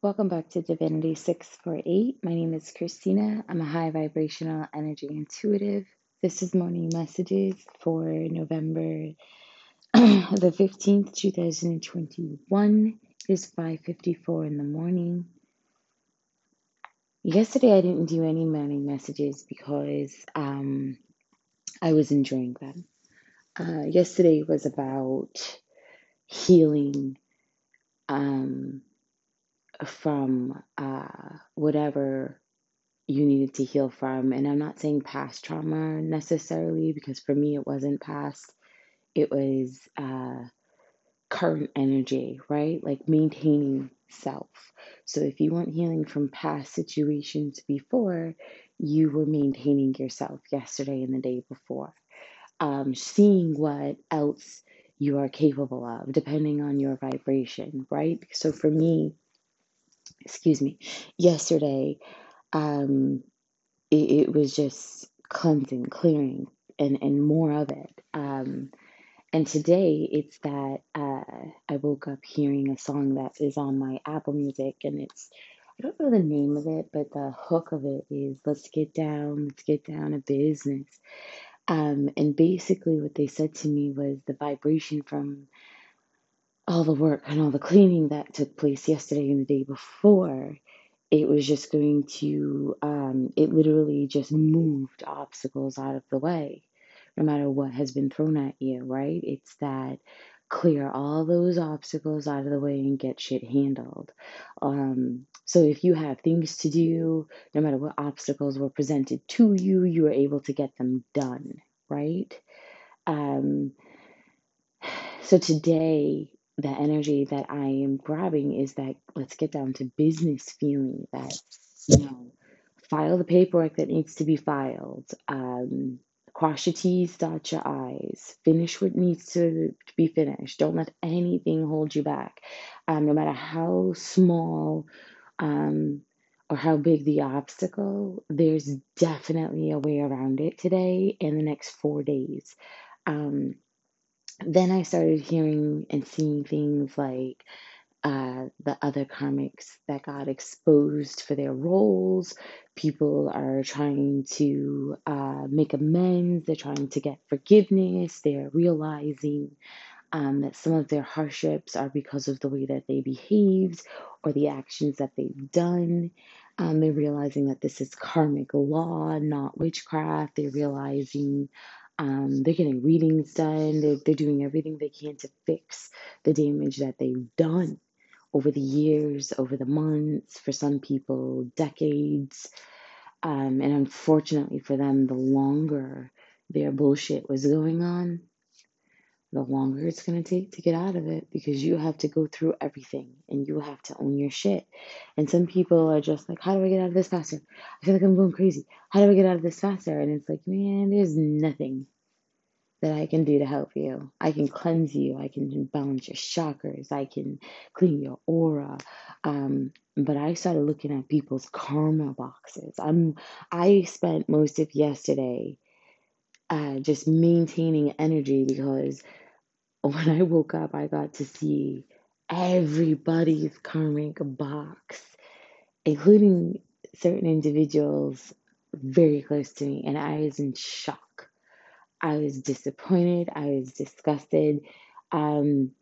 Welcome back to Divinity 648. My name is Christina. I'm a high vibrational energy intuitive. This is morning messages for November the 15th, 2021. It is 5:54 in the morning. Yesterday I didn't do any morning messages because um, I was enjoying them. Uh, yesterday was about healing um, from uh, whatever you needed to heal from. And I'm not saying past trauma necessarily, because for me, it wasn't past, it was uh, current energy, right? Like maintaining self. So if you weren't healing from past situations before, you were maintaining yourself yesterday and the day before. Um, seeing what else you are capable of, depending on your vibration, right? So for me, excuse me, yesterday, um, it, it was just cleansing, clearing, and, and more of it. Um, and today it's that uh, I woke up hearing a song that is on my Apple Music, and it's I don't know the name of it, but the hook of it is "Let's get down, let's get down to business." Um, and basically, what they said to me was the vibration from all the work and all the cleaning that took place yesterday and the day before it was just going to um, it literally just moved obstacles out of the way no matter what has been thrown at you right? It's that clear all those obstacles out of the way and get shit handled. Um, so if you have things to do no matter what obstacles were presented to you you were able to get them done right? Um, so today, the energy that I am grabbing is that let's get down to business feeling that, you know, file the paperwork that needs to be filed, um, cross your T's, dot your I's, finish what needs to, to be finished. Don't let anything hold you back, um, no matter how small um, or how big the obstacle, there's definitely a way around it today and the next four days. Um, then I started hearing and seeing things like uh, the other comics that got exposed for their roles. People are trying to uh, make amends, they're trying to get forgiveness, they're realizing um, that some of their hardships are because of the way that they behaved or the actions that they've done. Um, they're realizing that this is karmic law, not witchcraft. They're realizing um, they're getting readings done. They're, they're doing everything they can to fix the damage that they've done over the years, over the months, for some people, decades. Um, and unfortunately for them, the longer their bullshit was going on, the longer it's going to take to get out of it because you have to go through everything and you have to own your shit. And some people are just like, how do I get out of this faster? I feel like I'm going crazy. How do I get out of this faster? And it's like, man, there's nothing that I can do to help you. I can cleanse you. I can balance your chakras. I can clean your aura. Um, but I started looking at people's karma boxes. I'm I spent most of yesterday uh, just maintaining energy because when I woke up, I got to see everybody's karmic box, including certain individuals very close to me, and I was in shock. I was disappointed. I was disgusted. Um,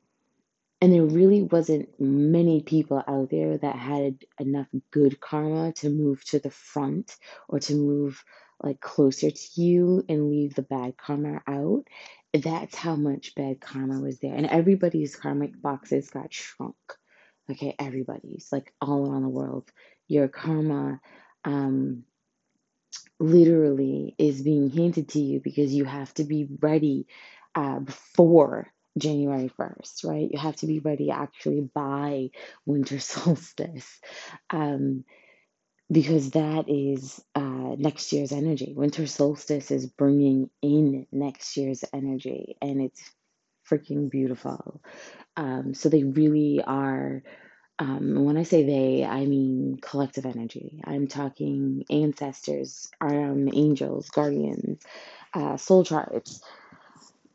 and there really wasn't many people out there that had enough good karma to move to the front or to move like closer to you and leave the bad karma out. That's how much bad karma was there. And everybody's karmic boxes got shrunk. Okay, everybody's like all around the world. Your karma um literally is being handed to you because you have to be ready uh, before January 1st, right? You have to be ready actually by winter solstice um, because that is uh, next year's energy. Winter solstice is bringing in next year's energy and it's freaking beautiful. Um, so they really are um, when I say they, I mean collective energy. I'm talking ancestors, um, angels, guardians, uh, soul tribes,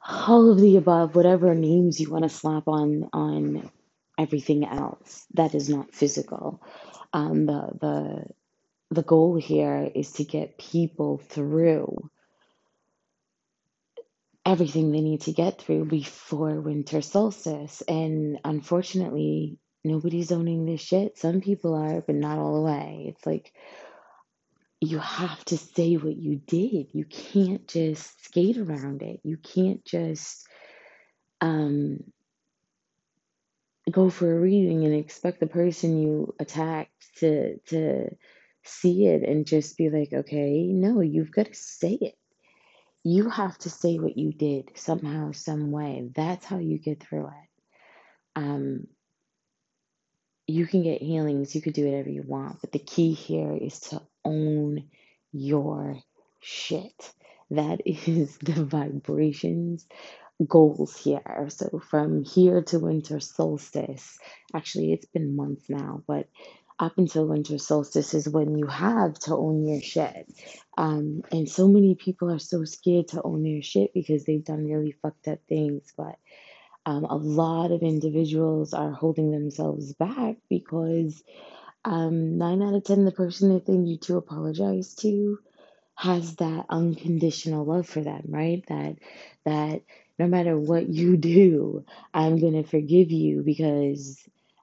all of the above, whatever names you want to slap on on everything else that is not physical. Um, the the the goal here is to get people through everything they need to get through before winter solstice. And unfortunately, nobody's owning this shit. Some people are, but not all the way. It's like you have to say what you did. You can't just skate around it. You can't just um, go for a reading and expect the person you attacked to to see it and just be like, okay, no, you've got to say it. You have to say what you did somehow, some way. That's how you get through it. Um, you can get healings, you could do whatever you want, but the key here is to own your shit. That is the vibrations goals here. So from here to winter solstice, actually, it's been months now, but up until winter solstice is when you have to own your shit. Um, and so many people are so scared to own their shit because they've done really fucked up things. But um, a lot of individuals are holding themselves back because um, nine out of ten, the person that they need to apologize to has that unconditional love for them, right? That that no matter what you do, I'm gonna forgive you because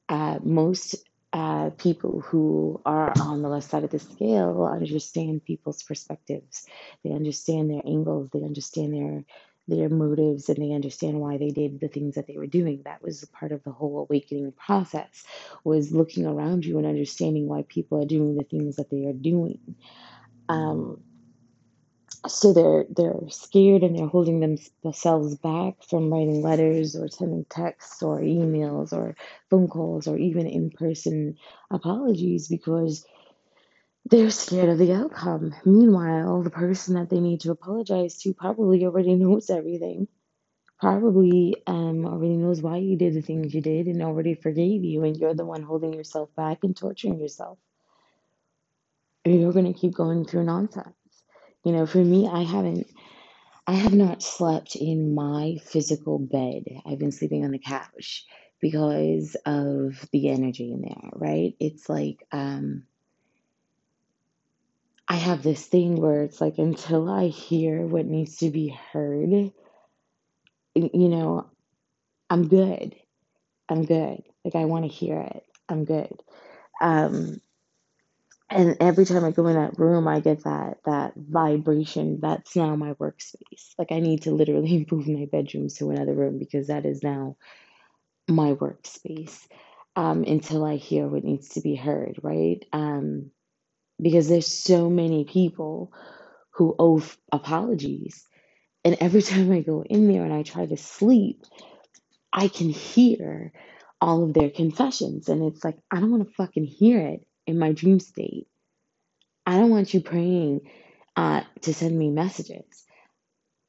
uh, most uh, people who are on the left side of the scale understand people's perspectives. They understand their angles. They understand their their motives and they understand why they did the things that they were doing that was part of the whole awakening process was looking around you and understanding why people are doing the things that they are doing um, so they're they're scared and they're holding themselves back from writing letters or sending texts or emails or phone calls or even in-person apologies because they're scared of the outcome. Meanwhile, the person that they need to apologize to probably already knows everything. Probably um, already knows why you did the things you did and already forgave you, and you're the one holding yourself back and torturing yourself. You're going to keep going through nonsense. You know, for me, I haven't I have not slept in my physical bed. I've been sleeping on the couch because of the energy in there, right? It's like um I have this thing where it's like until I hear what needs to be heard, you know, I'm good. I'm good. Like I want to hear it. I'm good. Um and every time I go in that room, I get that that vibration. That's now my workspace. Like I need to literally move my bedrooms to another room because that is now my workspace. Um, until I hear what needs to be heard, right? Um, because there's so many people who owe apologies, and every time I go in there and I try to sleep, I can hear all of their confessions, and it's like I don't want to fucking hear it in my dream state. I don't want you praying uh, to send me messages.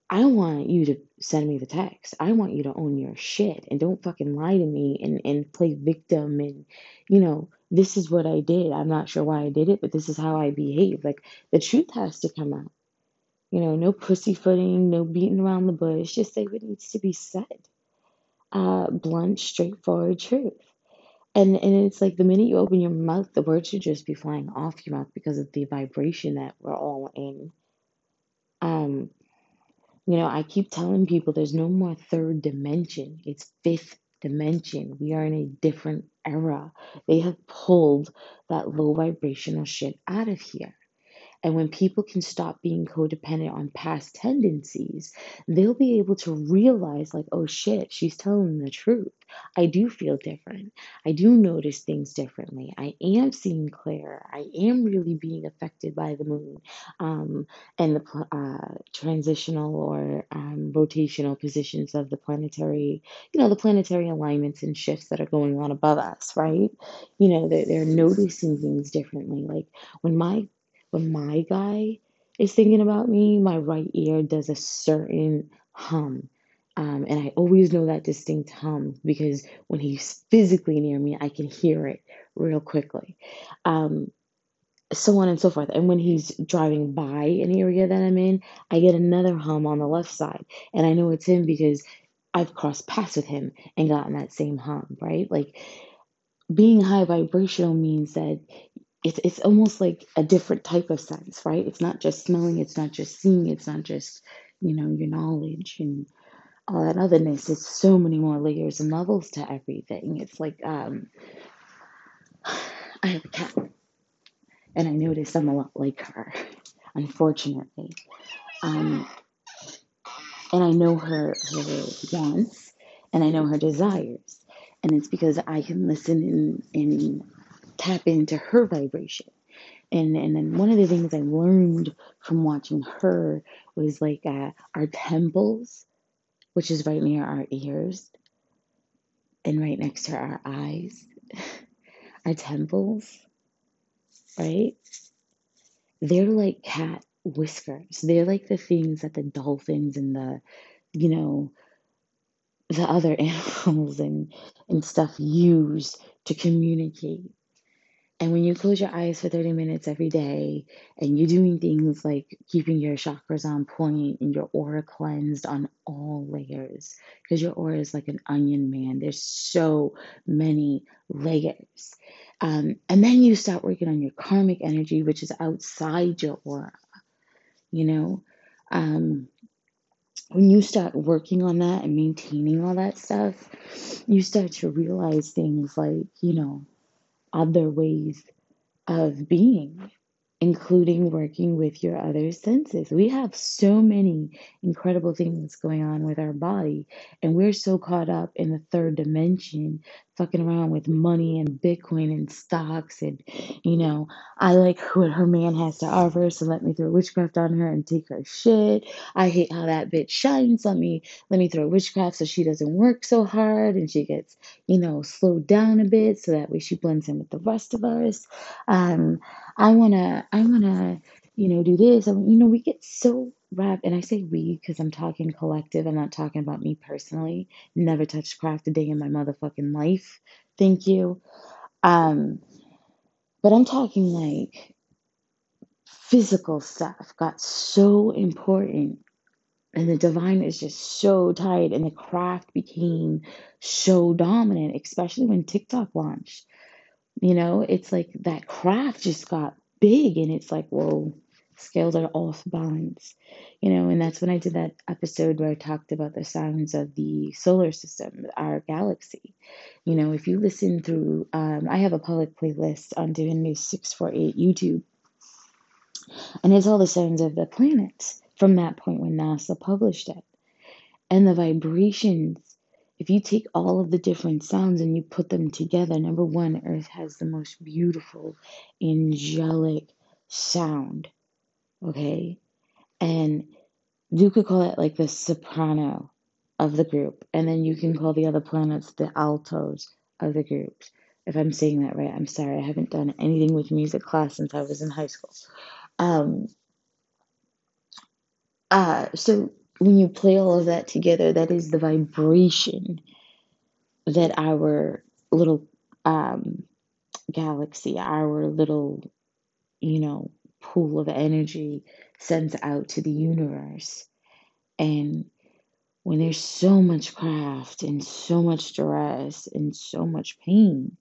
I want you to send me the text. I want you to own your shit and don't fucking lie to me and, and play victim and, you know, this is what I did. I'm not sure why I did it, but this is how I behave. Like the truth has to come out. You know, no pussyfooting, no beating around the bush. Just say what needs to be said. Uh, blunt, straightforward truth. And and it's like the minute you open your mouth, the words should just be flying off your mouth because of the vibration that we're all in. Um, you know, I keep telling people there's no more third dimension. It's fifth dimension. We are in a different era. They have pulled that low vibrational shit out of here. And when people can stop being codependent on past tendencies, they'll be able to realize, like, oh shit, she's telling the truth. I do feel different. I do notice things differently. I am seeing clearer. I am really being affected by the moon um, and the uh, transitional or um, rotational positions of the planetary, you know, the planetary alignments and shifts that are going on above us, right? You know, they're, they're noticing things differently. Like when my when my guy is thinking about me, my right ear does a certain hum. Um, and I always know that distinct hum because when he's physically near me, I can hear it real quickly. Um, so on and so forth. And when he's driving by an area that I'm in, I get another hum on the left side. And I know it's him because I've crossed paths with him and gotten that same hum, right? Like being high vibrational means that it's it's almost like a different type of sense, right? It's not just smelling, it's not just seeing, it's not just, you know, your knowledge and all that otherness. It's so many more layers and levels to everything. It's like um I have a cat and I noticed I'm a lot like her, unfortunately. Um and I know her her wants and I know her desires. And it's because I can listen and, and tap into her vibration. And and then one of the things I learned from watching her was like uh, our temples, which is right near our ears and right next to our eyes, our temples, right? They're like cat whiskers. They're like the things that the dolphins and the, you know, the other animals and and stuff use to communicate. And when you close your eyes for 30 minutes every day and you're doing things like keeping your chakras on point and your aura cleansed on all layers, because your aura is like an onion, man. There's so many layers. Um, and then you start working on your karmic energy, which is outside your aura, you know? Um, when you start working on that and maintaining all that stuff, you start to realize things like, you know, other ways of being, including working with your other senses. We have so many incredible things going on with our body, and we're so caught up in the third dimension, fucking around with money and Bitcoin and stocks. And, you know, I like what her man has to offer, so let me throw witchcraft on her and take her shit. I hate how that bitch shines. Let me let me throw witchcraft so she doesn't work so hard and she gets, you know, slowed down a bit so that way she blends in with the rest of us. Um, I wanna, I wanna, you know, do this. And, you know, we get so wrapped, and I say we because I'm talking collective. I'm not talking about me personally. Never touched craft a day in my motherfucking life. Thank you. Um, but I'm talking like physical stuff got so important and the divine is just so tight and the craft became so dominant especially when tiktok launched you know, it's like that craft just got big and it's like, whoa, scales are off balance. You know, and that's when I did that episode where I talked about the sounds of the solar system, our galaxy. You know, if you listen through, um, I have a public playlist on Divinity 648 YouTube, and it's all the sounds of the planets from that point when NASA published it. And the vibrations if you take all of the different sounds and you put them together, number one, Earth has the most beautiful, angelic sound. Okay? And you could call it like the soprano of the group. And then you can call the other planets the altos of the groups. If I'm saying that right, I'm sorry. I haven't done anything with music class since I was in high school. Um, uh, so when you play all of that together, that is the vibration that our little um, galaxy, our little, you know, pool of energy sends out to the universe. And when there's so much craft and so much stress and so much pain,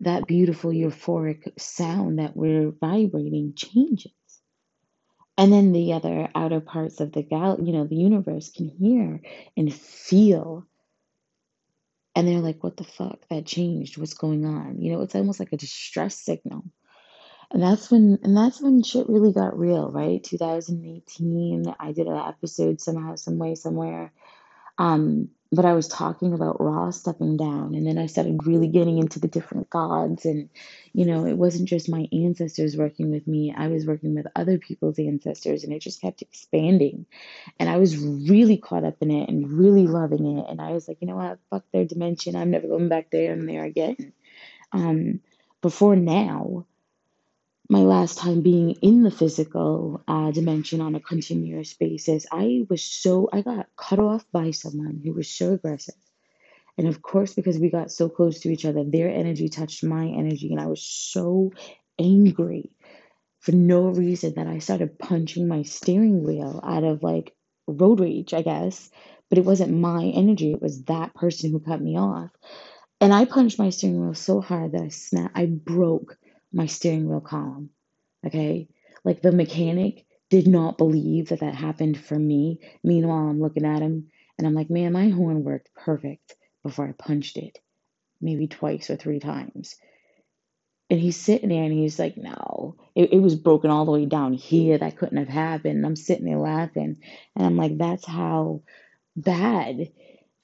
that beautiful euphoric sound that we're vibrating changes. And then the other outer parts of the gal, you know, the universe can hear and feel. And they're like, what the fuck? That changed. What's going on? You know, it's almost like a distress signal. And that's when and that's when shit really got real, right? 2018, I did an episode somehow, some way, somewhere. Um, but I was talking about Ra stepping down, and then I started really getting into the different gods, and you know, it wasn't just my ancestors working with me; I was working with other people's ancestors, and it just kept expanding. And I was really caught up in it and really loving it. And I was like, you know what, fuck their dimension. I'm never going back there and there again. Um, before now, my last time being in the physical uh, dimension on a continuous basis, I was so, I got cut off by someone who was so aggressive. And of course, because we got so close to each other, their energy touched my energy, and I was so angry for no reason that I started punching my steering wheel out of like road rage, I guess. but it wasn't my energy. It was that person who cut me off. And I punched my steering wheel so hard that I snapped, I broke my steering wheel column. Okay. Like the mechanic did not believe that that happened for me. Meanwhile, I'm looking at him and I'm like, man, my horn worked perfect before I punched it, maybe twice or three times. And he's sitting there and he's like, no, it, it was broken all the way down here. That couldn't have happened. And I'm sitting there laughing. And I'm like, that's how bad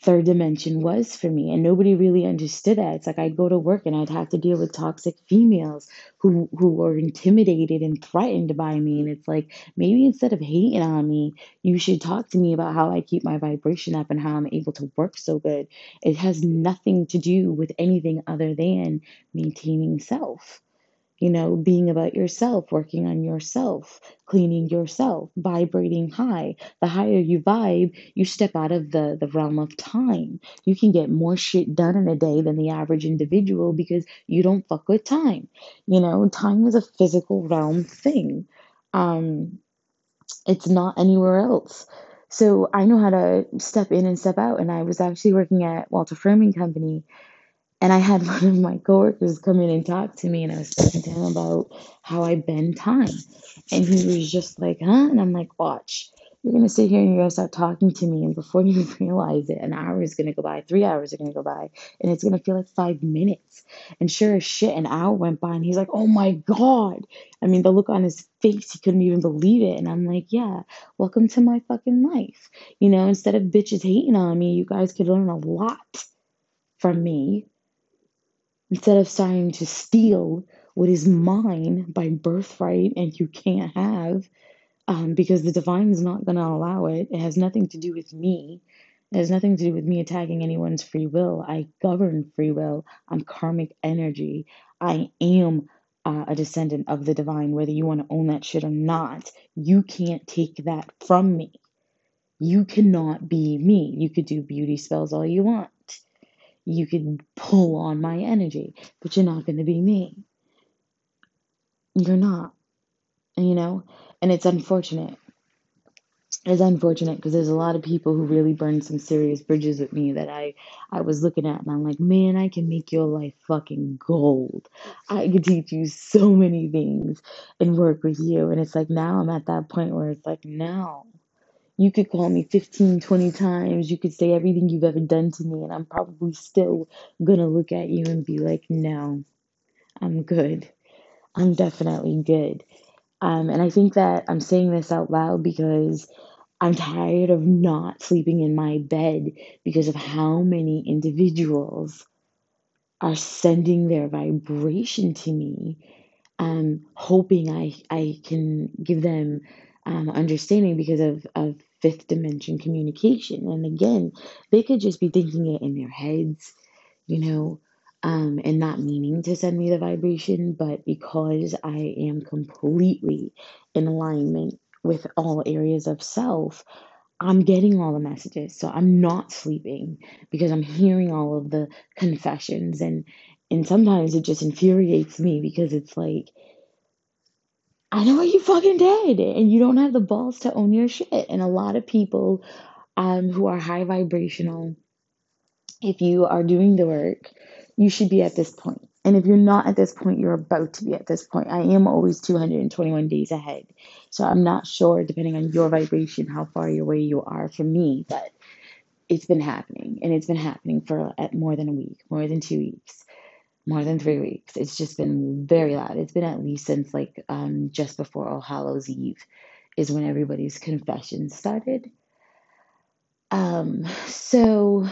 third dimension was for me and nobody really understood that. It's like i'd go to work and i'd have to deal with toxic females who who were intimidated and threatened by me. And it's like maybe instead of hating on me you should talk to me about how i keep my vibration up and how i'm able to work so good. It has nothing to do with anything other than maintaining self you know, being about yourself, working on yourself, cleaning yourself, vibrating high. The higher you vibe, you step out of the, the realm of time. You can get more shit done in a day than the average individual because you don't fuck with time. You know, time is a physical realm thing. Um, it's not anywhere else. So I know how to step in and step out. And I was actually working at Walter Furman Company and I had one of my coworkers come in and talk to me, and I was talking to him about how I bend time. And he was just like, huh? And I'm like, watch. You're going to sit here and you're going to start talking to me. And before you realize it, an hour is going to go by, three hours are going to go by, and it's going to feel like five minutes. And sure as shit, an hour went by, and he's like, oh my God. I mean, the look on his face, he couldn't even believe it. And I'm like, yeah, welcome to my fucking life. You know, instead of bitches hating on me, you guys could learn a lot from me instead of starting to steal what is mine by birthright and you can't have um, because the divine is not going to allow it. It has nothing to do with me. It has nothing to do with me attacking anyone's free will. I govern free will. I'm karmic energy. I am uh, a descendant of the divine, whether you want to own that shit or not. You can't take that from me. You cannot be me. You could do beauty spells all you want you can pull on my energy, but you're not going to be me. You're not. You know? And it's unfortunate. It's unfortunate because there's a lot of people who really burned some serious bridges with me that I I was looking at and I'm like, man, I can make your life fucking gold. I can teach you so many things and work with you. And it's like now I'm at that point where it's like, no, you could call me 15, 20 times. You could say everything you've ever done to me, and I'm probably still going to look at you and be like, no, I'm good. I'm definitely good. Um, and I think that I'm saying this out loud because I'm tired of not sleeping in my bed because of how many individuals are sending their vibration to me, um, hoping I, I can give them um, understanding because of, of fifth dimension communication. And again, they could just be thinking it in their heads, you know, um, and not meaning to send me the vibration, but because I am completely in alignment with all areas of self, I'm getting all the messages. So I'm not sleeping because I'm hearing all of the confessions and and sometimes it just infuriates me because it's like I know what you fucking did, and you don't have the balls to own your shit. And a lot of people um, who are high vibrational, if you are doing the work, you should be at this point. And if you're not at this point, you're about to be at this point. I am always 221 days ahead. So I'm not sure, depending on your vibration, how far away you are from me, but it's been happening. And it's been happening for more than a week, more than two weeks more than three weeks. It's just been very loud. It's been at least since like um, just before All Hallows Eve is when everybody's confession started. Um, so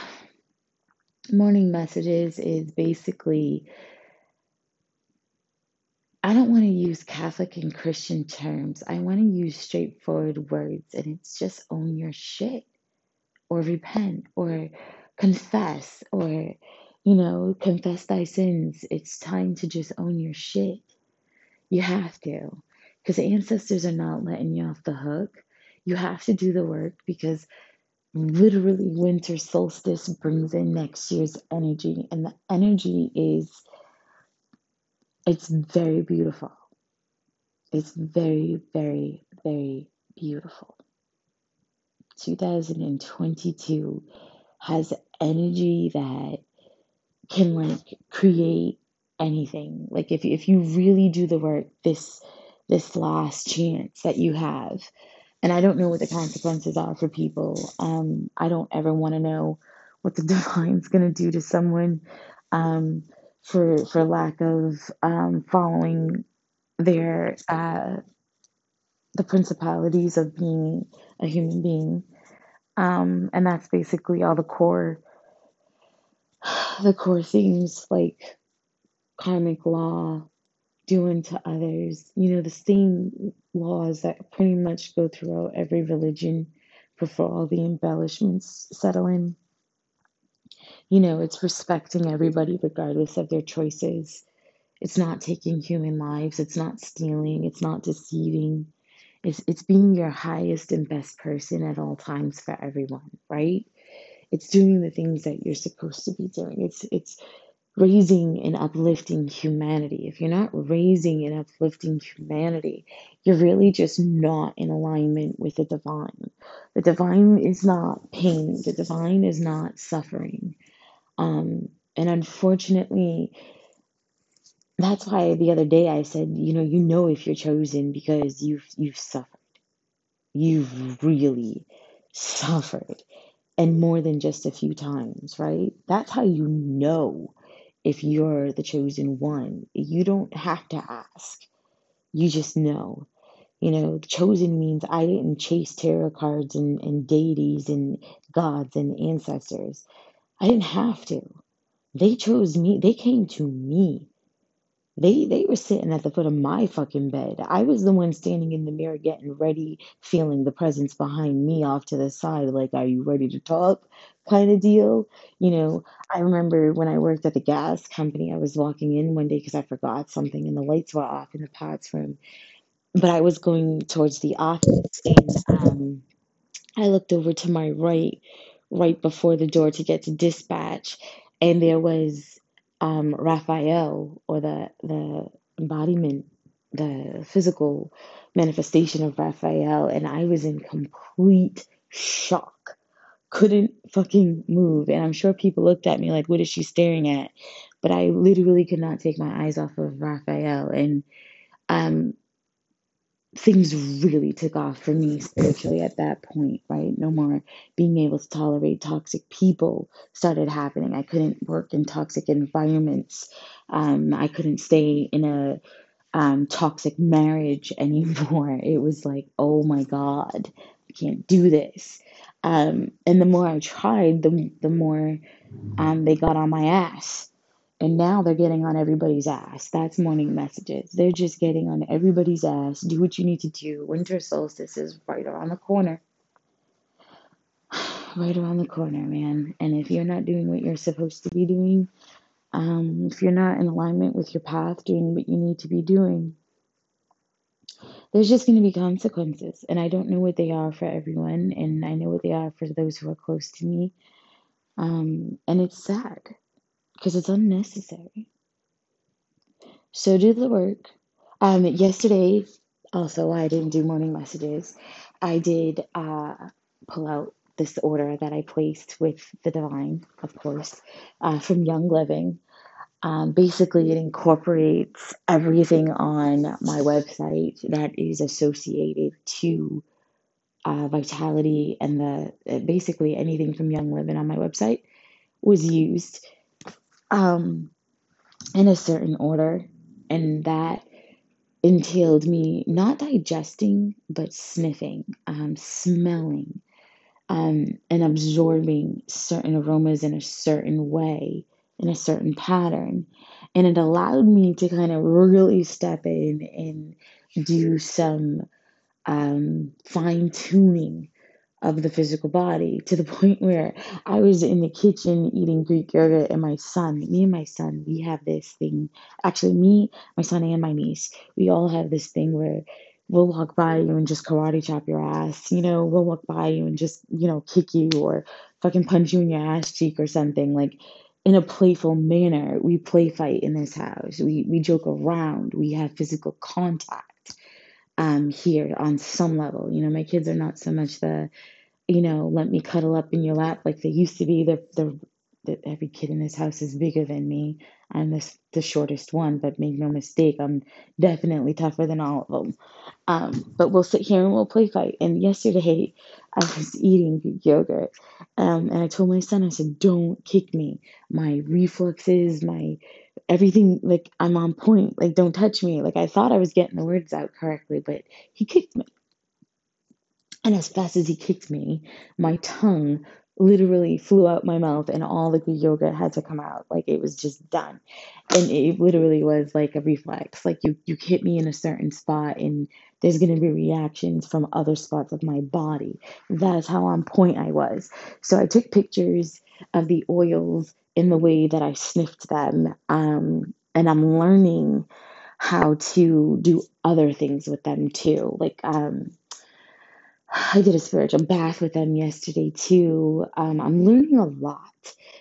morning messages is basically I don't want to use Catholic and Christian terms. I want to use straightforward words and it's just own your shit or repent or confess or you know, confess thy sins. It's time to just own your shit. You have to. Because the ancestors are not letting you off the hook. You have to do the work because literally winter solstice brings in next year's energy. And the energy is, it's very beautiful. It's very, very, very beautiful. 2022 has energy that can like create anything. Like if if you really do the work, this this last chance that you have, and I don't know what the consequences are for people. Um, I don't ever want to know what the divine's gonna do to someone, um, for for lack of um following their uh the principalities of being a human being. Um, and that's basically all the core the core themes like karmic law, doing to others, you know, the same laws that pretty much go throughout every religion before all the embellishments settle in. You know, it's respecting everybody regardless of their choices. It's not taking human lives, it's not stealing, it's not deceiving. It's it's being your highest and best person at all times for everyone, right? It's doing the things that you're supposed to be doing. It's it's raising and uplifting humanity. If you're not raising and uplifting humanity, you're really just not in alignment with the divine. The divine is not pain, the divine is not suffering. Um, and unfortunately, that's why the other day I said, you know, you know if you're chosen because you've you've suffered. You've really suffered and more than just a few times, right? That's how you know if you're the chosen one. You don't have to ask, you just know. You know, chosen means I didn't chase tarot cards and, and deities and gods and ancestors. I didn't have to. They chose me, they came to me. They they were sitting at the foot of my fucking bed. I was the one standing in the mirror getting ready, feeling the presence behind me off to the side, like, are you ready to talk? kind of deal. You know, I remember when I worked at the gas company, I was walking in one day because I forgot something and the lights were off in the pots room. But I was going towards the office and um I looked over to my right, right before the door to get to dispatch, and there was um, Raphael, or the the embodiment, the physical manifestation of Raphael, and I was in complete shock. Couldn't fucking move, and I'm sure people looked at me like, "What is she staring at?" But I literally could not take my eyes off of Raphael, and um, things really took off for me spiritually at that point, right? No more being able to tolerate toxic people started happening. I couldn't work in toxic environments. Um, I couldn't stay in a um, toxic marriage anymore. It was like, oh my God, I can't do this. Um, and the more I tried, the, the more um, they got on my ass. And now they're getting on everybody's ass. That's morning messages. They're just getting on everybody's ass. Do what you need to do. Winter solstice is right around the corner. right around the corner, man. And if you're not doing what you're supposed to be doing, um, if you're not in alignment with your path, doing what you need to be doing, there's just going to be consequences. And I don't know what they are for everyone. And I know what they are for those who are close to me. Um, and it's sad because it's unnecessary. So do the work. Um, yesterday, also, I didn't do morning messages. I did uh, pull out this order that I placed with the divine, of course, uh, from Young Living. Um, basically, it incorporates everything on my website that is associated to uh, vitality and the basically anything from Young Living on my website was used um, in a certain order, and that entailed me not digesting but sniffing, um, smelling, um, and absorbing certain aromas in a certain way, in a certain pattern. And it allowed me to kind of really step in and do some um, fine tuning of the physical body to the point where I was in the kitchen eating Greek yogurt, and my son, me and my son, we have this thing. Actually, me, my son, and my niece, we all have this thing where we'll walk by you and just karate chop your ass. You know, we'll walk by you and just, you know, kick you or fucking punch you in your ass cheek or something. Like, in a playful manner, we play fight in this house. We we joke around. We have physical contact um here on some level. You know, my kids are not so much the you know, let me cuddle up in your lap like they used to be. The the the every kid in this house is bigger than me. I'm the the shortest one, but make no mistake, I'm definitely tougher than all of them. Um, but we'll sit here and we'll play fight. And yesterday, I was eating yogurt, um, and I told my son, I said, "Don't kick me. My reflexes, my everything, like I'm on point. Like don't touch me." Like I thought I was getting the words out correctly, but he kicked me. And as fast as he kicked me, my tongue literally flew out my mouth and all the yogurt had to come out. Like it was just done. And it literally was like a reflex. Like you, you hit me in a certain spot and there's going to be reactions from other spots of my body. That is how on point I was. So I took pictures of the oils in the way that I sniffed them. Um, and I'm learning how to do other things with them too. Like, um, I did a spiritual bath with them yesterday too. Um, I'm learning a lot.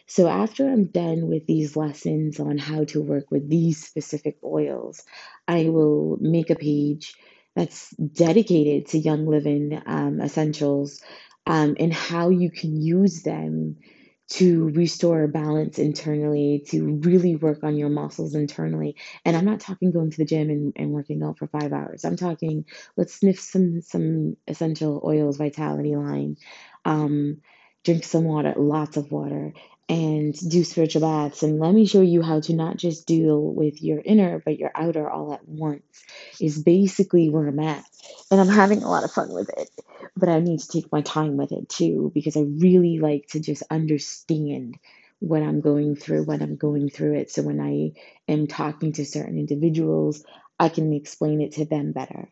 So after I'm done with these lessons on how to work with these specific oils, I will make a page that's dedicated to Young Living um, essentials um, and how you can use them to restore balance internally, to really work on your muscles internally. And I'm not talking going to the gym and, and working out for five hours. I'm talking let's sniff some some essential oils, vitality line, um, drink some water, lots of water, and do spiritual baths. And let me show you how to not just deal with your inner but your outer all at once. Is basically where I'm at, and I'm having a lot of fun with it but I need to take my time with it too because I really like to just understand what I'm going through when I'm going through it. So when I am talking to certain individuals, I can explain it to them better.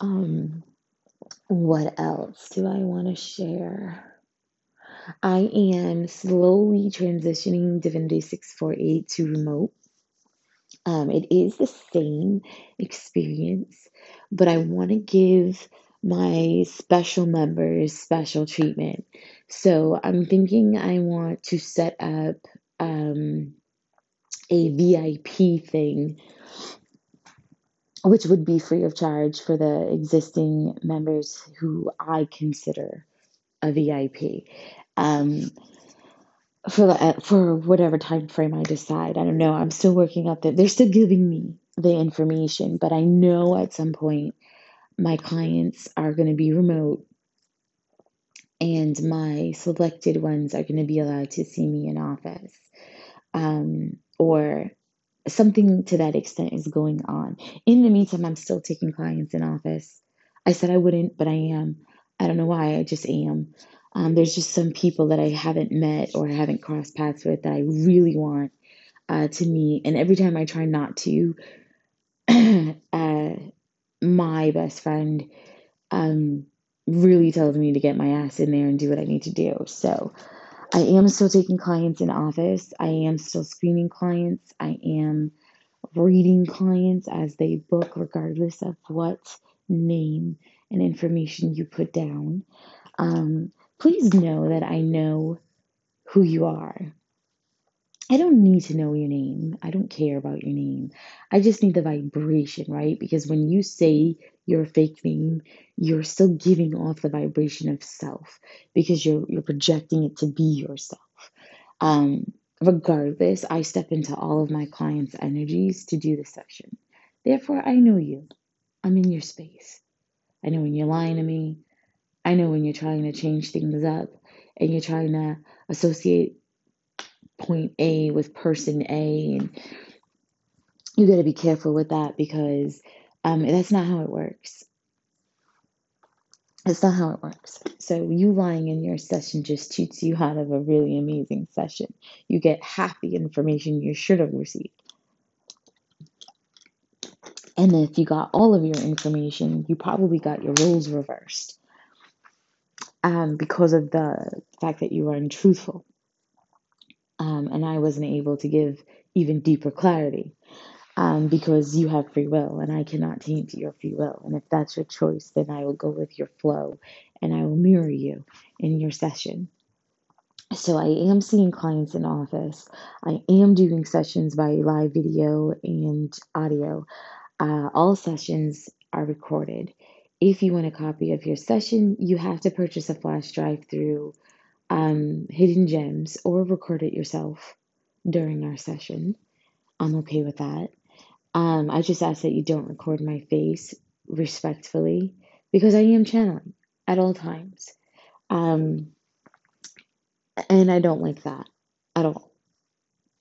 Um, what else do I want to share? I am slowly transitioning Divinity 648 to remote. Um, it is the same experience, but I want to give my special members special treatment. So I'm thinking I want to set up um, a VIP thing, which would be free of charge for the existing members who I consider a VIP. Um, for the, uh, for whatever time frame I decide. I don't know. I'm still working out that they're still giving me the information, but I know at some point my clients are going to be remote and my selected ones are going to be allowed to see me in office. Um, or something to that extent is going on. In the meantime, I'm still taking clients in office. I said I wouldn't, but I am. I don't know why, I just am. Um, there's just some people that I haven't met or haven't crossed paths with that I really want uh, to meet. And every time I try not to, uh, my best friend um, really tells me to get my ass in there and do what I need to do. So I am still taking clients in office. I am still screening clients. I am reading clients as they book, regardless of what name and information you put down. Um, please know that I know who you are. I don't need to know your name. I don't care about your name. I just need the vibration, right? Because when you say your fake name, you're still giving off the vibration of self because you're you're projecting it to be yourself. Um, regardless, I step into all of my clients' energies to do this session. Therefore, I know you. I'm in your space. I know when you're lying to me. I know when you're trying to change things up and you're trying to associate point A with person A, and you got to be careful with that because um, that's not how it works. That's not how it works. So you lying in your session just cheats you out of a really amazing session. You get half the information you should have received. And if you got all of your information, you probably got your roles reversed um, because of the fact that you were untruthful. Um, and I wasn't able to give even deeper clarity um, because you have free will and I cannot taint your free will. And if that's your choice, then I will go with your flow and I will mirror you in your session. So I am seeing clients in office. I am doing sessions by live video and audio. Uh, all sessions are recorded if you want a copy of your session, you have to purchase a flash drive through um, Hidden Gems or record it yourself during our session. I'm okay with that. Um, I just ask that you don't record my face respectfully because I am channeling at all times. Um, and I don't like that at all.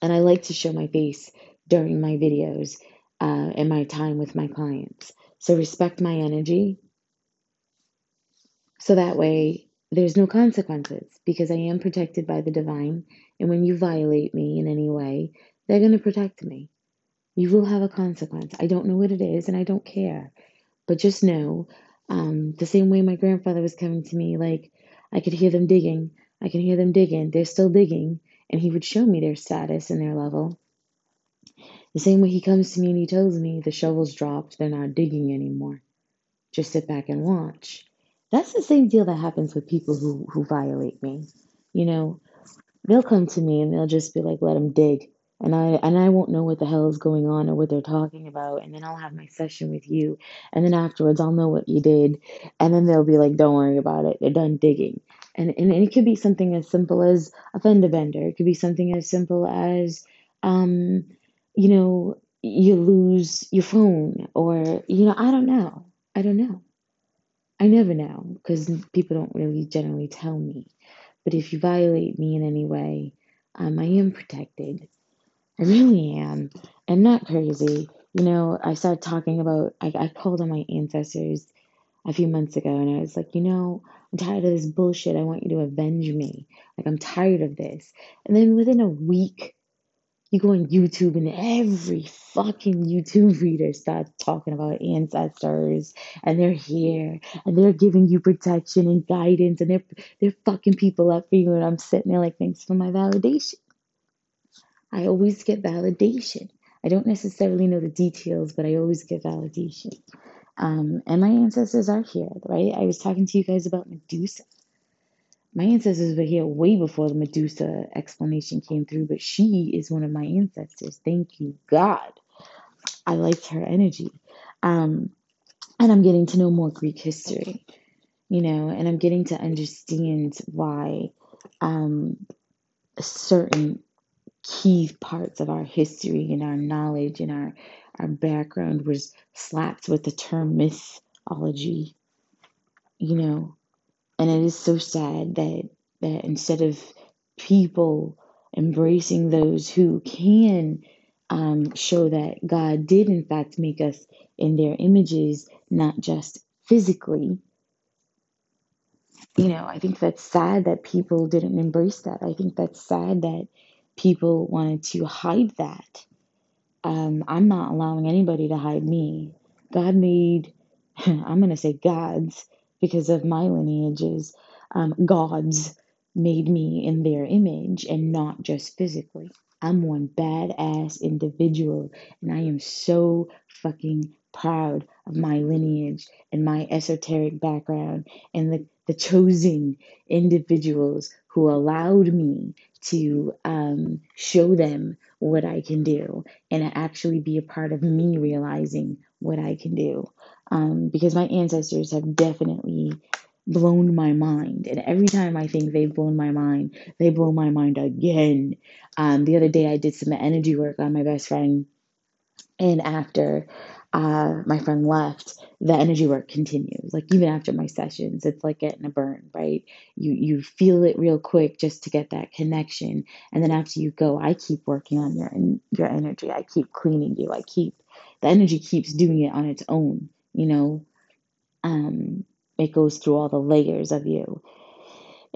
And I like to show my face during my videos uh, and my time with my clients. So respect my energy so that way there's no consequences because I am protected by the divine. And when you violate me in any way, they're going to protect me. You will have a consequence. I don't know what it is and I don't care. But just know um, the same way my grandfather was coming to me, like I could hear them digging. I can hear them digging. They're still digging. And he would show me their status and their level. The same way he comes to me and he tells me the shovel's dropped, they're not digging anymore. Just sit back and watch. That's the same deal that happens with people who, who violate me. You know, they'll come to me and they'll just be like, let them dig. And I and I won't know what the hell is going on or what they're talking about. And then I'll have my session with you. And then afterwards I'll know what you did. And then they'll be like, Don't worry about it. They're done digging. And and it could be something as simple as a fender bender. It could be something as simple as um, you know, you lose your phone or you know, I don't know. I don't know. I never know because people don't really generally tell me. But if you violate me in any way, um, I am protected. I really am. I'm not crazy. You know, I started talking about, I, I called on my ancestors a few months ago and I was like, you know, I'm tired of this bullshit. I want you to avenge me. Like, I'm tired of this. And then within a week, you go on YouTube and every fucking YouTube reader starts talking about ancestors and they're here and they're giving you protection and guidance and they're they're fucking people up for you and I'm sitting there like thanks for my validation. I always get validation. I don't necessarily know the details, but I always get validation. Um, and my ancestors are here, right? I was talking to you guys about Medusa. My ancestors were here way before the Medusa explanation came through, but she is one of my ancestors. Thank you, God. I liked her energy. Um, and I'm getting to know more Greek history, you know, and I'm getting to understand why um, certain key parts of our history and our knowledge and our, our background was slapped with the term mythology, you know, and it is so sad that that instead of people embracing those who can um, show that God did in fact make us in their images, not just physically. You know, I think that's sad that people didn't embrace that. I think that's sad that people wanted to hide that. Um, I'm not allowing anybody to hide me. God made, I'm going to say gods, because of my lineages, um, gods made me in their image and not just physically. I'm one badass individual, and I am so fucking proud of my lineage and my esoteric background and the, the chosen individuals who allowed me to um, show them what I can do and actually be a part of me realizing what I can do um, because my ancestors have definitely blown my mind. And every time I think they've blown my mind, they blow my mind again. Um, the other day, I did some energy work on my best friend, and after uh, my friend left, the energy work continues. Like even after my sessions, it's like getting a burn, right? You you feel it real quick just to get that connection, and then after you go, I keep working on your your energy. I keep cleaning you. I keep the energy keeps doing it on its own you know, um, it goes through all the layers of you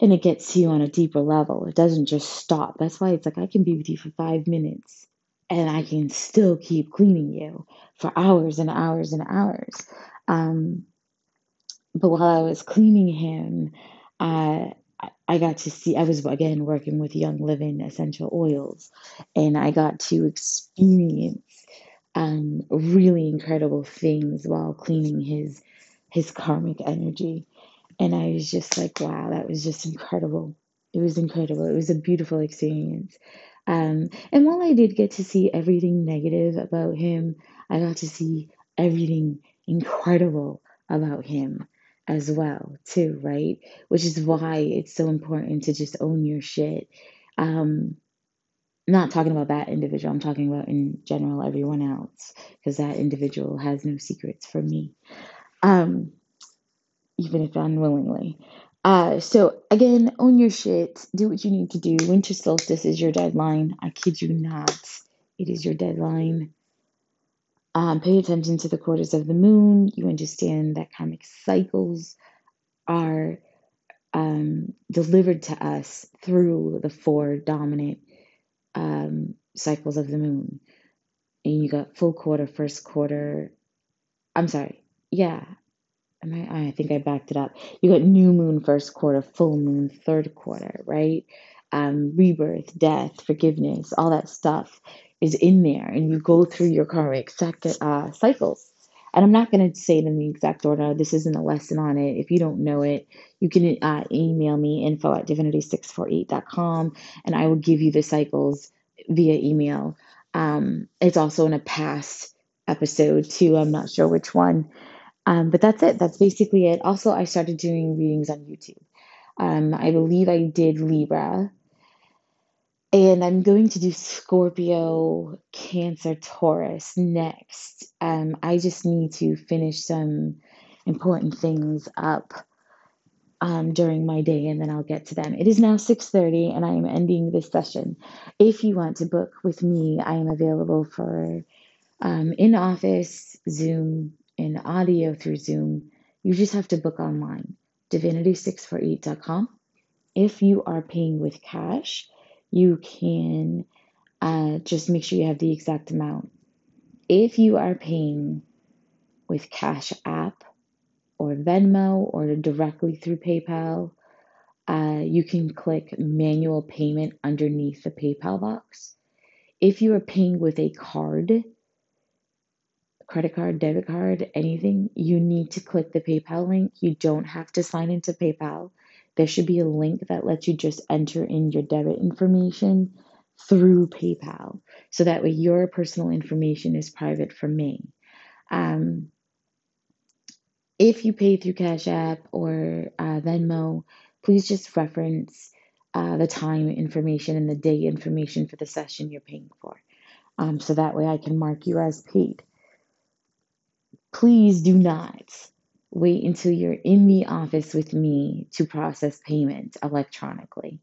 and it gets to you on a deeper level. It doesn't just stop. That's why it's like I can be with you for five minutes and I can still keep cleaning you for hours and hours and hours. Um, but while I was cleaning him, uh, I got to see, I was again working with Young Living essential oils, and I got to experience um, really incredible things while cleaning his his karmic energy. And I was just like, wow, that was just incredible. It was incredible. It was a beautiful experience. Um, and while I did get to see everything negative about him, I got to see everything incredible about him as well, too, right? Which is why it's so important to just own your shit. Um, not talking about that individual, I'm talking about in general everyone else, because that individual has no secrets from me. Um, even if unwillingly. Uh, so again, own your shit. Do what you need to do. Winter solstice is your deadline. I kid you not. It is your deadline. Um, pay attention to the quarters of the moon. You understand that karmic cycles are um, delivered to us through the four dominant um, cycles of the moon. And you got full quarter, first quarter. I'm sorry. Yeah, I, I think I backed it up. You got new moon first quarter, full moon third quarter, right? Um, rebirth, death, forgiveness, all that stuff is in there, and you go through your karmic uh, cycles. And I'm not going to say it in the exact order. This isn't a lesson on it. If you don't know it, you can uh, email me info at divinity648.com and I will give you the cycles via email. Um, it's also in a past episode too. I'm not sure which one. Um, but that's it. That's basically it. Also, I started doing readings on YouTube. Um, I believe I did Libra. And I'm going to do Scorpio, Cancer, Taurus next. Um, I just need to finish some important things up um, during my day, and then I'll get to them. It is now 6:30, and I am ending this session. If you want to book with me, I am available for um, in office, Zoom, and audio through Zoom. You just have to book online, divinity648.com. If you are paying with cash, you can uh, just make sure you have the exact amount. If you are paying with Cash App or Venmo or directly through PayPal, uh, you can click manual payment underneath the PayPal box. If you are paying with a card, credit card, debit card, anything, you need to click the PayPal link. You don't have to sign into PayPal. There should be a link that lets you just enter in your debit information through PayPal. So that way your personal information is private from me. Um, if you pay through Cash App or uh, Venmo, please just reference uh, the time information and the day information for the session you're paying for. Um, so that way I can mark you as paid. Please do not wait until you're in the office with me to process payment electronically.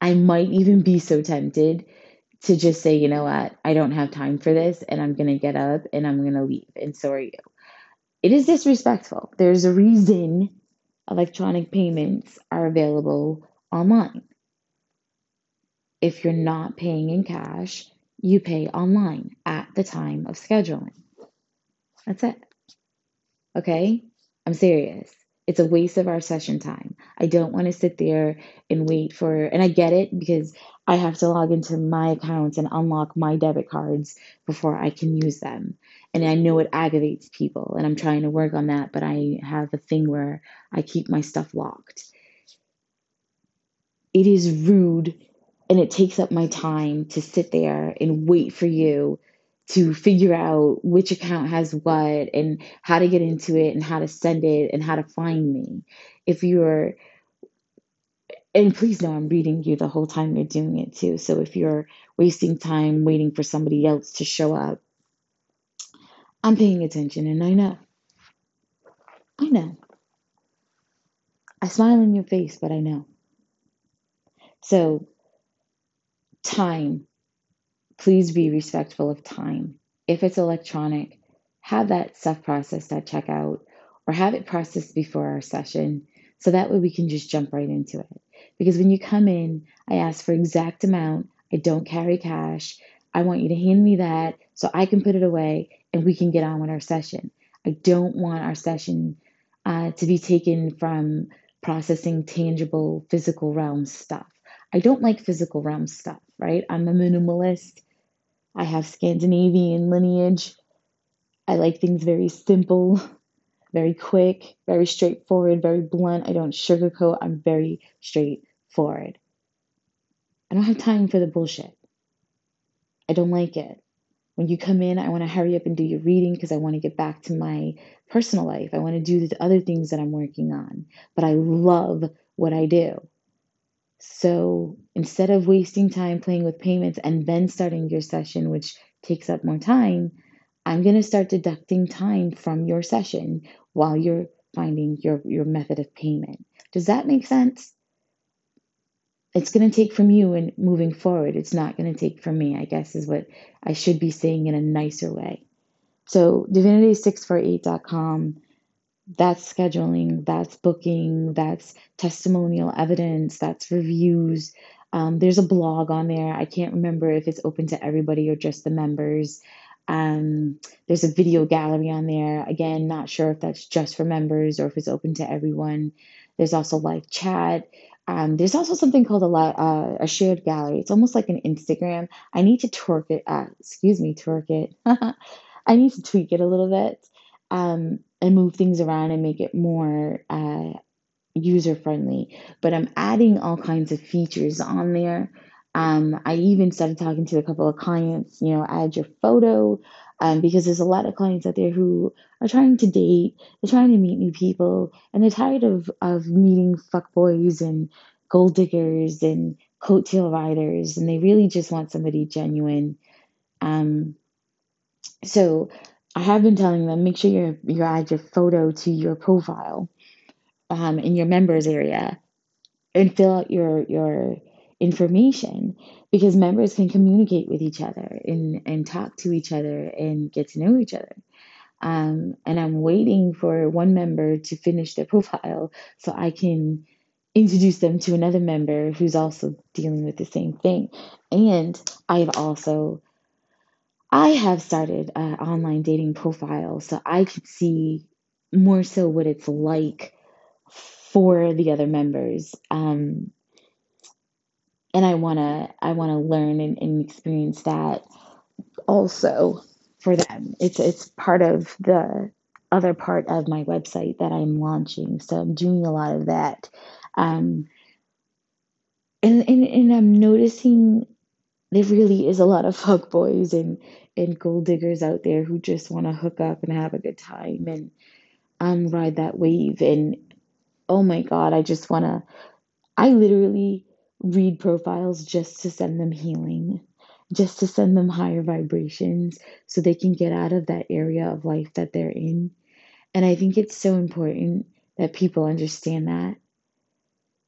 I might even be so tempted to just say, you know what, I don't have time for this and I'm going to get up and I'm going to leave. And so are you. It is disrespectful. There's a reason electronic payments are available online. If you're not paying in cash, you pay online at the time of scheduling. That's it. Okay? I'm serious. It's a waste of our session time. I don't want to sit there and wait for, and I get it because I have to log into my accounts and unlock my debit cards before I can use them. And I know it aggravates people, and I'm trying to work on that, but I have a thing where I keep my stuff locked. It is rude and it takes up my time to sit there and wait for you to figure out which account has what and how to get into it and how to send it and how to find me. If you're, and please know I'm reading you the whole time you're doing it too. So if you're wasting time waiting for somebody else to show up, I'm paying attention and I know. I know. I smile in your face, but I know. So, time please be respectful of time. If it's electronic, have that stuff processed at checkout or have it processed before our session so that way we can just jump right into it. Because when you come in, I ask for exact amount. I don't carry cash. I want you to hand me that so I can put it away and we can get on with our session. I don't want our session uh, to be taken from processing tangible physical realm stuff. I don't like physical realm stuff, right? I'm a minimalist. I have Scandinavian lineage. I like things very simple, very quick, very straightforward, very blunt. I don't sugarcoat. I'm very straightforward. I don't have time for the bullshit. I don't like it. When you come in, I want to hurry up and do your reading because I want to get back to my personal life. I want to do the other things that I'm working on. But I love what I do. So instead of wasting time playing with payments and then starting your session, which takes up more time, I'm going to start deducting time from your session while you're finding your, your method of payment. Does that make sense? It's going to take from you and moving forward. It's not going to take from me, I guess, is what I should be saying in a nicer way. So, divinity648.com, that's scheduling, that's booking, that's testimonial evidence, that's reviews. Um, there's a blog on there. I can't remember if it's open to everybody or just the members. Um, there's a video gallery on there. Again, not sure if that's just for members or if it's open to everyone. There's also live chat. Um, there's also something called a, uh, a shared gallery. It's almost like an Instagram. I need to twerk it. Uh, excuse me, twerk it. I need to tweak it a little bit um, and move things around and make it more uh, user friendly. But I'm adding all kinds of features on there. Um, I even started talking to a couple of clients, you know, add your photo, um, because there's a lot of clients out there who are trying to date, they're trying to meet new people, and they're tired of of meeting fuckboys and gold diggers and coattail riders, and they really just want somebody genuine. Um, so I have been telling them make sure you you add your photo to your profile um, in your members area and fill out your your information because members can communicate with each other and, and talk to each other and get to know each other. Um, and I'm waiting for one member to finish their profile so I can introduce them to another member who's also dealing with the same thing. And I've also I have started an online dating profile so I could see more so what it's like for the other members. Um, and I wanna I wanna learn and, and experience that also for them. It's it's part of the other part of my website that I'm launching. So I'm doing a lot of that. Um, and, and, and I'm noticing there really is a lot of fuck boys and, and gold diggers out there who just want to hook up and have a good time and um, ride that wave. And oh my God, I just want to, I literally read profiles just to send them healing, just to send them higher vibrations so they can get out of that area of life that they're in. And I think it's so important that people understand that.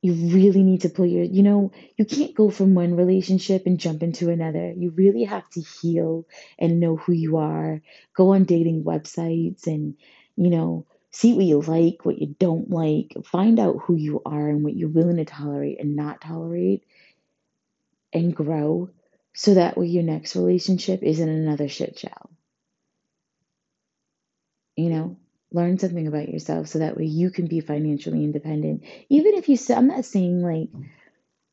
You really need to pull your, you know, you can't go from one relationship and jump into another. You really have to heal and know who you are. Go on dating websites and, you know, see what you like, what you don't like, find out who you are and what you're willing to tolerate and not tolerate, and grow so that way your next relationship isn't another shit show. You know, learn something about yourself so that way you can be financially independent. Even if you, I'm not saying like,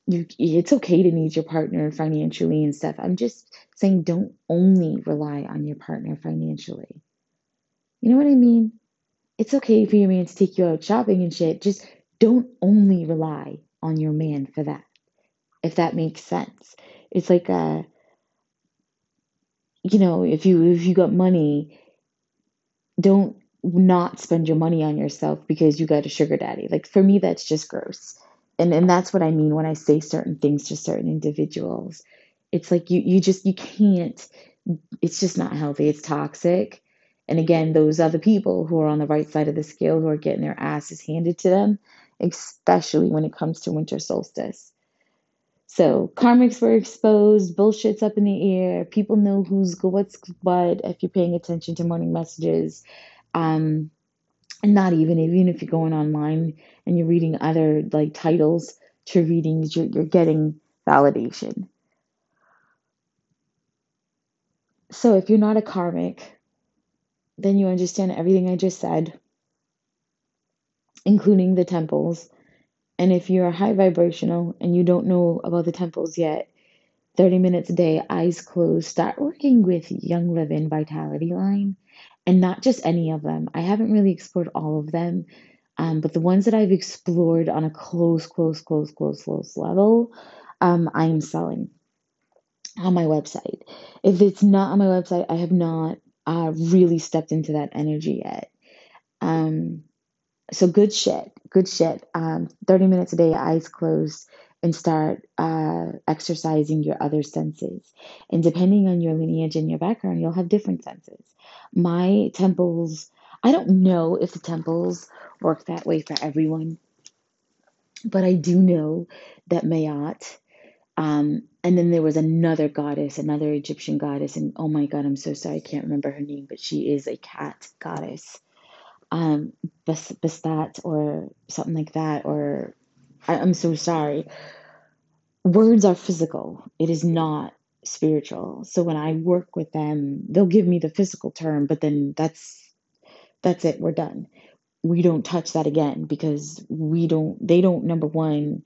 you, it's okay to need your partner financially and stuff. I'm just saying don't only rely on your partner financially. You know what I mean? It's okay for your man to take you out shopping and shit. Just don't only rely on your man for that. If that makes sense. It's like a uh, you know, if you if you got money, don't not spend your money on yourself because you got a sugar daddy. Like for me that's just gross. And and that's what I mean when I say certain things to certain individuals. It's like you you just you can't it's just not healthy. It's toxic and again, those other people who are on the right side of the scale who are getting their asses handed to them, especially when it comes to winter solstice. So karmics were exposed, bullshit's up in the air, people know who's what's what if you're paying attention to morning messages. Um, and not even even if you're going online and you're reading other like titles to readings, you're, you're getting validation. So if you're not a karmic, then you understand everything I just said, including the temples. And if you're high vibrational and you don't know about the temples yet, 30 minutes a day, eyes closed, start working with Young Living Vitality Line and not just any of them. I haven't really explored all of them, um, but the ones that I've explored on a close, close, close, close, close level, um, I'm selling. on my website. If it's not on my website, I have not uh, really stepped into that energy yet. Um, so good shit, good shit. Um, 30 minutes a day, eyes closed, and start uh, exercising your other senses. And depending on your lineage and your background, you'll have different senses. My temples, I don't know if the temples work that way for everyone, but I do know that Ma'at, um, and then there was another goddess, another Egyptian goddess, and oh my god, I'm so sorry, I can't remember her name, but she is a cat goddess um, Bastat or something like that, or I, I'm so sorry. Words are physical, it is not spiritual. So when I work with them, they'll give me the physical term, but then that's that's it, we're done. We don't touch that again because we don't, they don't, number one,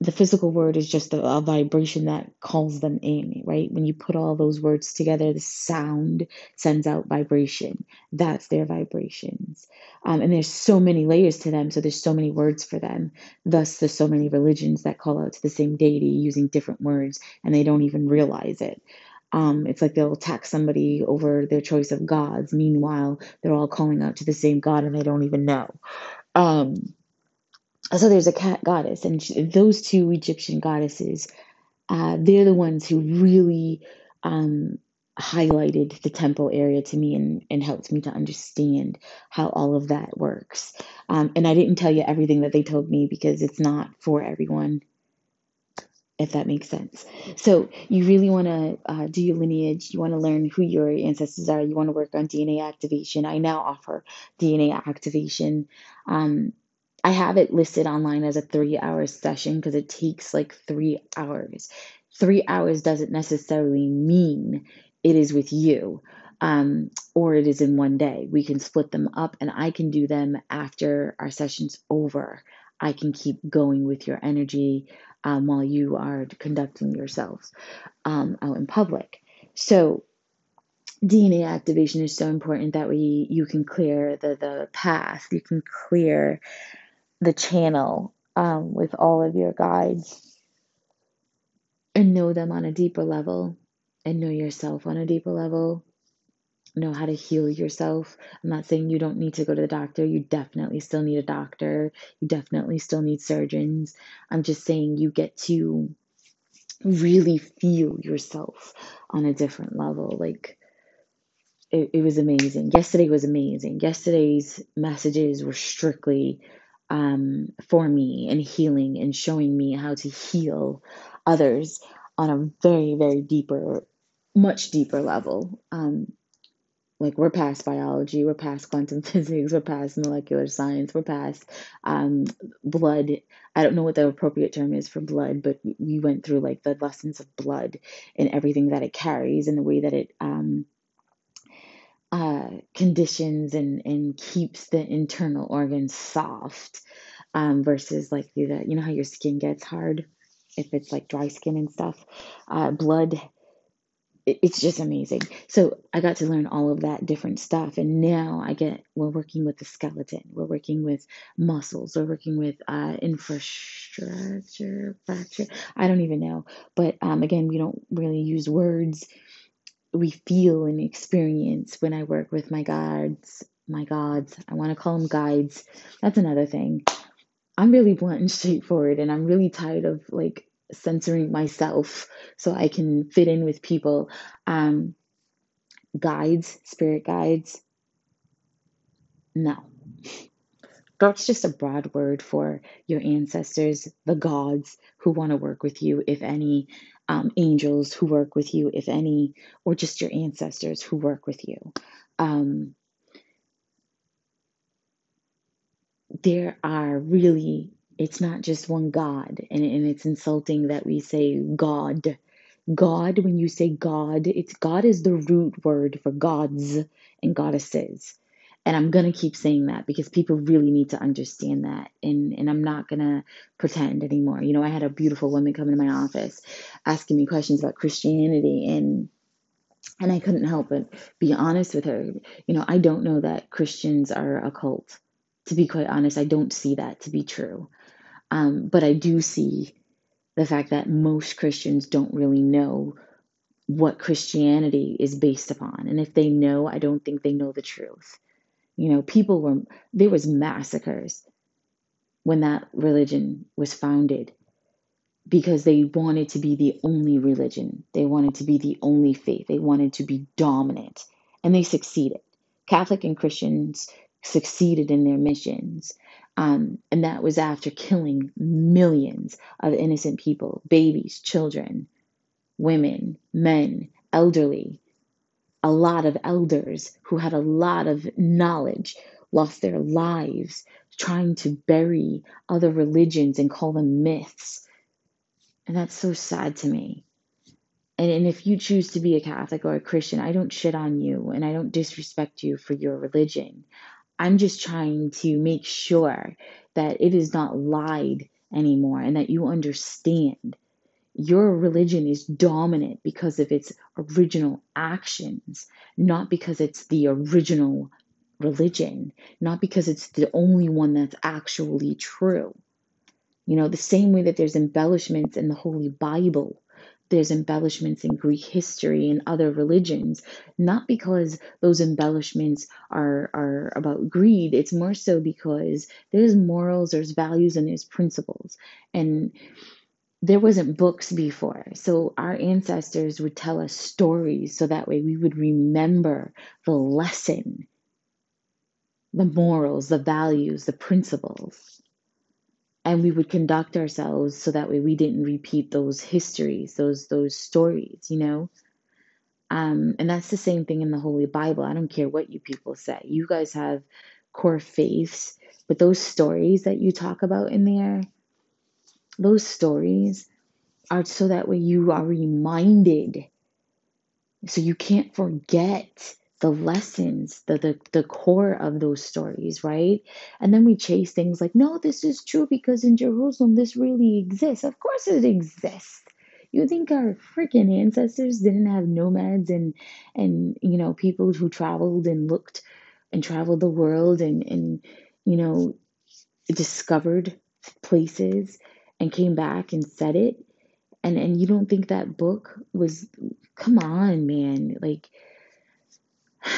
the physical word is just a, a, vibration that calls them in, right? When you put all those words together, the sound sends out vibration. That's their vibrations. Um, and there's so many layers to them, so there's so many words for them. Thus, there's so many religions that call out to the same deity using different words, and they don't even realize it. Um, it's like they'll attack somebody over their choice of gods. Meanwhile, they're all calling out to the same god and they don't even know. Um, so there's a cat goddess, and those two Egyptian goddesses, uh, they're the ones who really um, highlighted the temple area to me and, and helped me to understand how all of that works. Um, and I didn't tell you everything that they told me because it's not for everyone, if that makes sense. So you really want to uh, do your lineage. You want to learn who your ancestors are. You want to work on DNA activation. I now offer DNA activation. Um, I have it listed online as a three hour session because it takes like three hours. Three hours doesn't necessarily mean it is with you um, or it is in one day. We can split them up and I can do them after our session's over. I can keep going with your energy um, while you are conducting yourselves um, out in public. So, DNA activation is so important that way you can clear the, the path, you can clear the channel um, with all of your guides and know them on a deeper level and know yourself on a deeper level. Know how to heal yourself. I'm not saying you don't need to go to the doctor. You definitely still need a doctor. You definitely still need surgeons. I'm just saying you get to really feel yourself on a different level. Like, it, it was amazing. Yesterday was amazing. Yesterday's messages were strictly um, for me and healing and showing me how to heal others on a very, very deeper, much deeper level. Um, like we're past biology, we're past quantum physics, we're past molecular science, we're past um, blood. I don't know what the appropriate term is for blood, but we went through like the lessons of blood and everything that it carries and the way that it um, uh, conditions and, and keeps the internal organs soft um, versus like the, you know how your skin gets hard if it's like dry skin and stuff. Uh, blood, it, it's just amazing. So I got to learn all of that different stuff, and now I get we're working with the skeleton, we're working with muscles, we're working with uh, infrastructure, fracture. I don't even know, but um, again, we don't really use words we feel and experience when I work with my guides, my gods. I want to call them guides. That's another thing. I'm really blunt and straightforward, and I'm really tired of like censoring myself so I can fit in with people. Um, guides, spirit guides. No. That's just a broad word for your ancestors, the gods who want to work with you, if any um, angels who work with you, if any, or just your ancestors who work with you. Um, there are really, it's not just one God, and, and it's insulting that we say God. God, when you say God, it's God is the root word for gods and goddesses. And I'm to keep saying that because people really need to understand that. And, and I'm not to pretend anymore. You know, I had a beautiful woman come into my office asking me questions about Christianity and and I couldn't help but be honest with her. You know, I don't know that Christians are a cult. To be quite honest, I don't see that to be true. Um, but I do see the fact that most Christians don't really know what Christianity is based upon. And if they know, I don't think they know the truth. You know, people were, there was massacres when that religion was founded because they wanted to be the only religion. They wanted to be the only faith. They wanted to be dominant. And they succeeded. Catholic and Christians succeeded in their missions. Um, and that was after killing millions of innocent people babies, children, women, men, elderly. A lot of elders who had a lot of knowledge lost their lives trying to bury other religions and call them myths and that's so sad to me. And, and if you choose to be a Catholic or a Christian, I don't shit on you and I don't disrespect you for your religion. I'm just trying to make sure that it is not lied anymore and that you understand your religion is dominant because of its original actions, not because it's the original religion, not because it's the only one that's actually true. You know, the same way that there's embellishments in the Holy Bible, there's embellishments in Greek history and other religions, not because those embellishments are, are about greed. It's more so because there's morals, there's values, and there's principles. And there wasn't books before. So our ancestors would tell us stories so that way we would remember the lesson, the morals, the values, the principles. And we would conduct ourselves so that way we didn't repeat those histories those those stories you know? Um, and that's the same thing in the holy bible. I don't care what you people say. You guys have core faiths but those stories that you talk about in there those stories are so that way you are reminded so you can't forget the lessons, the, the the core of those stories, right? And then we chase things like, no, this is true because in Jerusalem this really exists. Of course it exists. You think our freaking ancestors didn't have nomads and and you know people who traveled and looked and traveled the world and and you know discovered places and came back and said it and and you don't think that book was come on man like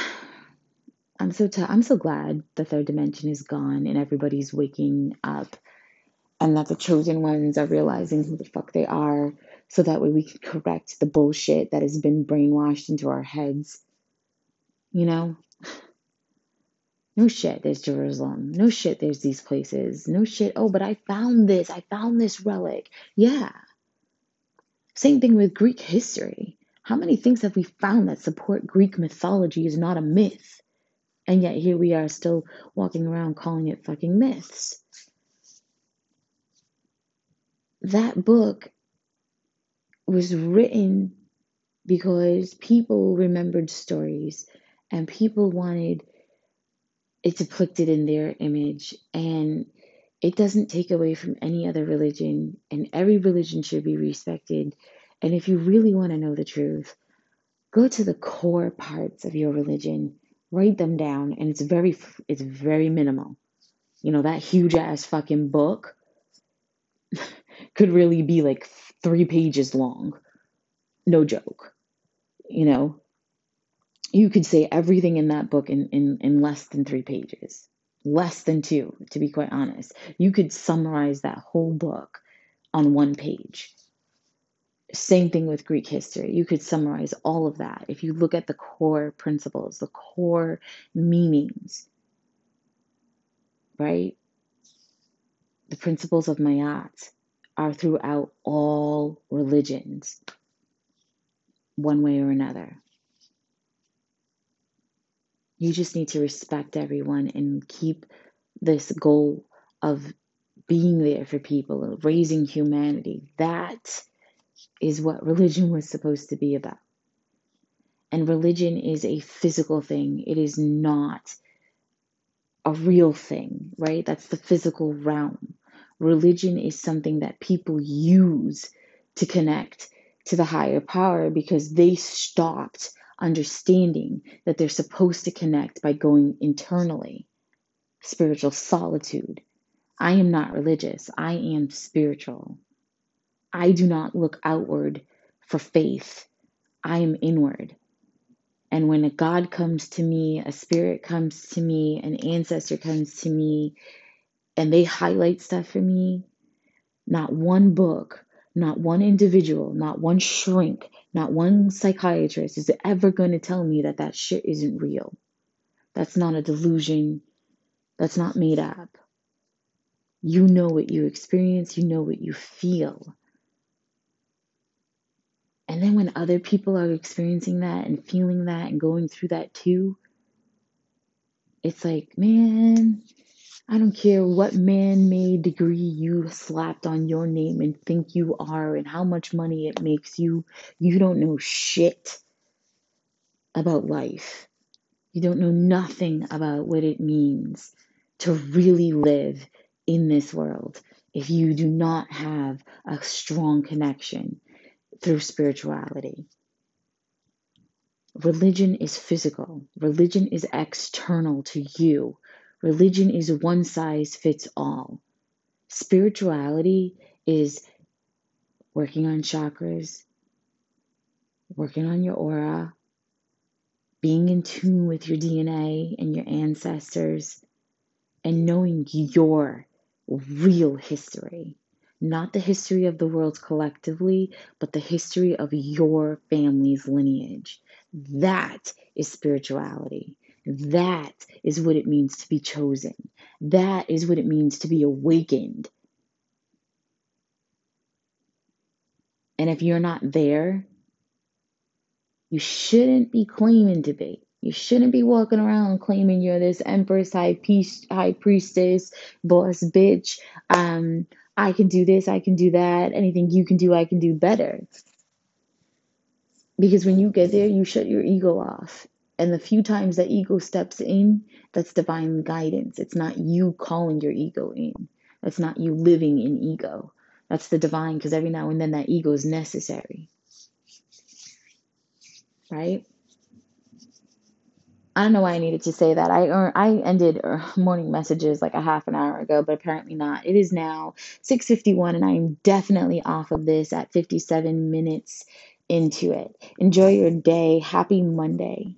I'm so t- I'm so glad the third dimension is gone and everybody's waking up and that the chosen ones are realizing who the fuck they are so that way we can correct the bullshit that has been brainwashed into our heads. You know? No shit, there's Jerusalem. No shit, there's these places. No shit, oh, but I found this. I found this relic. Yeah. Same thing with Greek history. How many things have we found that support Greek mythology is not a myth? And yet here we are still walking around calling it fucking myths. That book was written because people remembered stories and people wanted it depicted in their image and it doesn't take away from any other religion and every religion should be respected. And if you really want to know the truth go to the core parts of your religion write them down and it's very it's very minimal. You know that huge ass fucking book could really be like three pages long. No joke. You know you could say everything in that book in, in, in less than three pages less than two to be quite honest you could summarize that whole book on one page same thing with Greek history. You could summarize all of that if you look at the core principles, the core meanings, right? The principles of Ma'at are throughout all religions, one way or another. You just need to respect everyone and keep this goal of being there for people, raising humanity. That is what religion was supposed to be about. And religion is a physical thing, it is not a real thing, right? That's the physical realm. Religion is something that people use to connect to the higher power because they stopped understanding that they're supposed to connect by going internally. Spiritual solitude. I am not religious, I am spiritual. I do not look outward for faith. I am inward. And when a God comes to me, a spirit comes to me, an ancestor comes to me, and they highlight stuff for me, not one book, not one individual, not one shrink, not one psychiatrist is ever going to tell me that that shit isn't real. That's not a delusion. That's not made up. You know what you experience, you know what you feel. And then when other people are experiencing that and feeling that and going through that too, it's like, man, I don't care what man made degree you slapped on your name and think you are and how much money it makes you. You don't know shit about life. You don't know nothing about what it means to really live in this world if you do not have a strong connection through spirituality. Religion is physical, religion is external to you. Religion is one size fits all. Spirituality is working on chakras, working on your aura, being in tune with your DNA and your ancestors, and knowing your real history. Not the history of the world collectively, but the history of your family's lineage. That is spirituality. That is what it means to be chosen. That is what it means to be awakened. And if you're not there, you shouldn't be claiming to be. You shouldn't be walking around claiming you're this empress, high, peace, high priestess, boss bitch. Um, I can do this, I can do that. Anything you can do, I can do better. Because when you get there, you shut your ego off. And the few times that ego steps in, that's divine guidance. It's not you calling your ego in. That's not you living in ego. That's the divine, because every now and then that ego is necessary. Right? I don't know why I needed to say that. I I ended uh, morning messages like a half an hour ago, but apparently not. It is now 6:51 and I am definitely off of this at 57 minutes into it. Enjoy your day. Happy Monday.